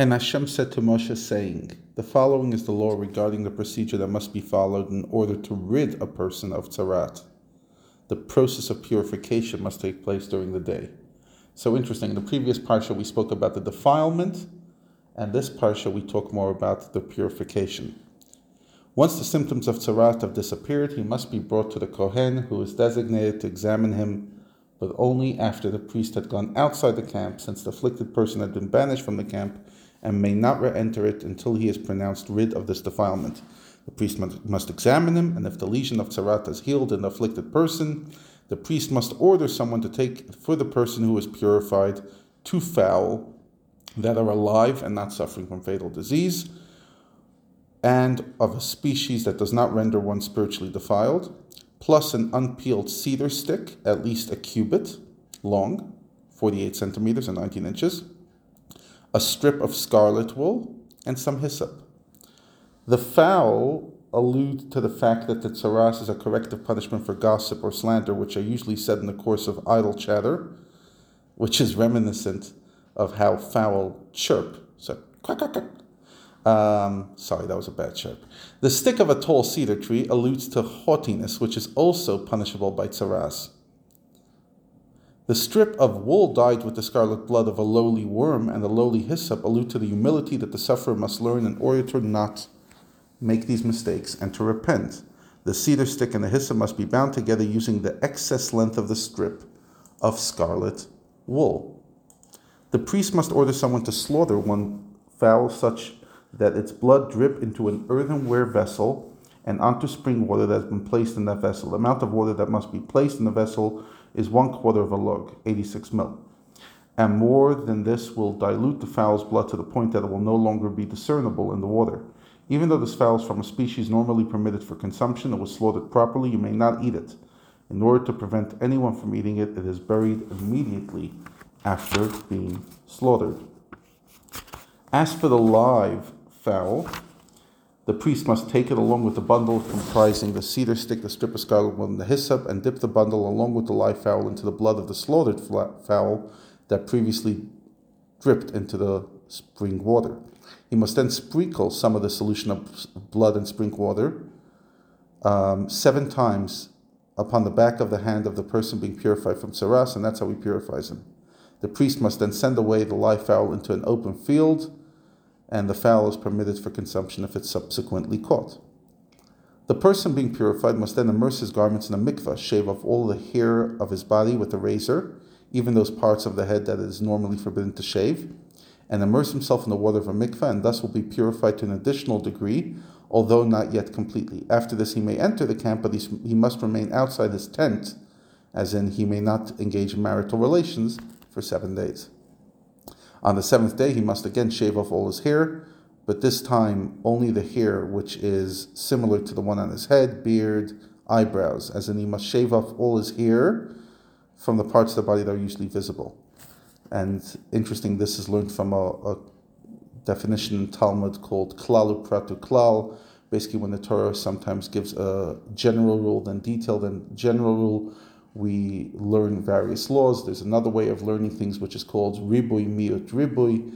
And Hashem said to Moshe, saying, The following is the law regarding the procedure that must be followed in order to rid a person of tzarat. The process of purification must take place during the day. So interesting. In the previous parsha, we spoke about the defilement, and this parsha, we talk more about the purification. Once the symptoms of tzarat have disappeared, he must be brought to the Kohen, who is designated to examine him, but only after the priest had gone outside the camp, since the afflicted person had been banished from the camp and may not re enter it until he is pronounced rid of this defilement. The priest must examine him, and if the lesion of tzarat has healed in the afflicted person, the priest must order someone to take for the person who is purified two fowl that are alive and not suffering from fatal disease, and of a species that does not render one spiritually defiled, plus an unpeeled cedar stick, at least a cubit long, 48 centimeters and 19 inches a strip of scarlet wool, and some hyssop. The fowl allude to the fact that the tsaras is a corrective punishment for gossip or slander, which are usually said in the course of idle chatter, which is reminiscent of how fowl chirp. So, quack, quack, quack. Um, sorry, that was a bad chirp. The stick of a tall cedar tree alludes to haughtiness, which is also punishable by tsaras. The strip of wool dyed with the scarlet blood of a lowly worm and the lowly hyssop allude to the humility that the sufferer must learn in order to not make these mistakes and to repent. The cedar stick and the hyssop must be bound together using the excess length of the strip of scarlet wool. The priest must order someone to slaughter one fowl such that its blood drip into an earthenware vessel and onto spring water that has been placed in that vessel. The amount of water that must be placed in the vessel is one quarter of a log, 86 mil. And more than this will dilute the fowl's blood to the point that it will no longer be discernible in the water. Even though this fowl is from a species normally permitted for consumption and was slaughtered properly, you may not eat it. In order to prevent anyone from eating it, it is buried immediately after being slaughtered. As for the live fowl, the priest must take it along with the bundle comprising the cedar stick, the strip of scarlet wool, and the hyssop, and dip the bundle along with the live fowl into the blood of the slaughtered fowl that previously dripped into the spring water. He must then sprinkle some of the solution of blood and spring water um, seven times upon the back of the hand of the person being purified from tsaras, and that's how he purifies him. The priest must then send away the live fowl into an open field and the fowl is permitted for consumption if it's subsequently caught. The person being purified must then immerse his garments in a mikvah, shave off all the hair of his body with a razor, even those parts of the head that is normally forbidden to shave, and immerse himself in the water of a mikvah, and thus will be purified to an additional degree, although not yet completely. After this, he may enter the camp, but he must remain outside his tent, as in he may not engage in marital relations for seven days. On the seventh day, he must again shave off all his hair, but this time only the hair which is similar to the one on his head, beard, eyebrows, as in he must shave off all his hair from the parts of the body that are usually visible. And interesting, this is learned from a, a definition in Talmud called klalu pratu klal. Basically, when the Torah sometimes gives a general rule, then detailed then general rule we learn various laws. There's another way of learning things which is called ribui miut ribui.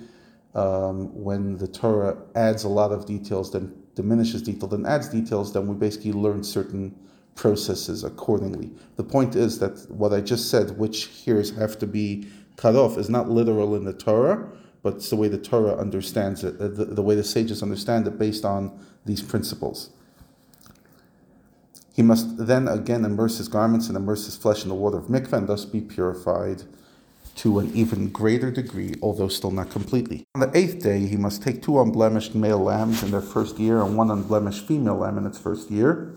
Um, when the Torah adds a lot of details, then diminishes detail, then adds details, then we basically learn certain processes accordingly. The point is that what I just said, which hairs have to be cut off, is not literal in the Torah, but it's the way the Torah understands it, the, the way the sages understand it based on these principles. He must then again immerse his garments and immerse his flesh in the water of mikveh and thus be purified to an even greater degree, although still not completely. On the eighth day, he must take two unblemished male lambs in their first year and one unblemished female lamb in its first year,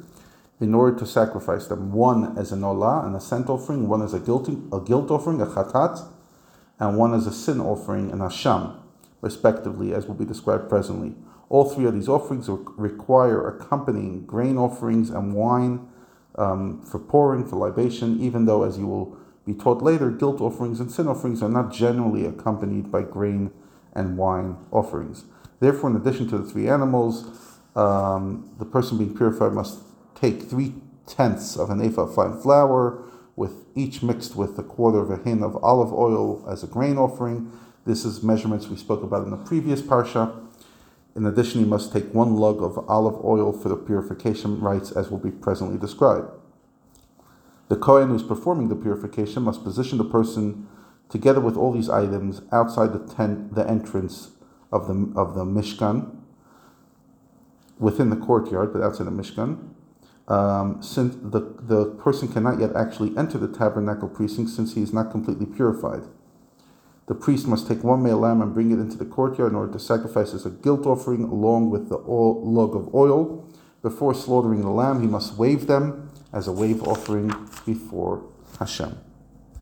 in order to sacrifice them, one as an olah and a offering, one as a guilt, a guilt offering, a chatat, and one as a sin offering, an asham, respectively, as will be described presently. All three of these offerings require accompanying grain offerings and wine um, for pouring, for libation, even though, as you will be taught later, guilt offerings and sin offerings are not generally accompanied by grain and wine offerings. Therefore, in addition to the three animals, um, the person being purified must take three tenths of an ephah of fine flour, with each mixed with a quarter of a hin of olive oil as a grain offering, This is measurements we spoke about in the previous parsha. In addition, he must take one lug of olive oil for the purification rites, as will be presently described. The Kohen who is performing the purification must position the person together with all these items outside the tent, the entrance of the of the Mishkan, within the courtyard, but outside the Mishkan. Um, since the the person cannot yet actually enter the tabernacle precinct, since he is not completely purified. The priest must take one male lamb and bring it into the courtyard in order to sacrifice as a guilt offering along with the oil, log of oil. Before slaughtering the lamb, he must wave them as a wave offering before Hashem.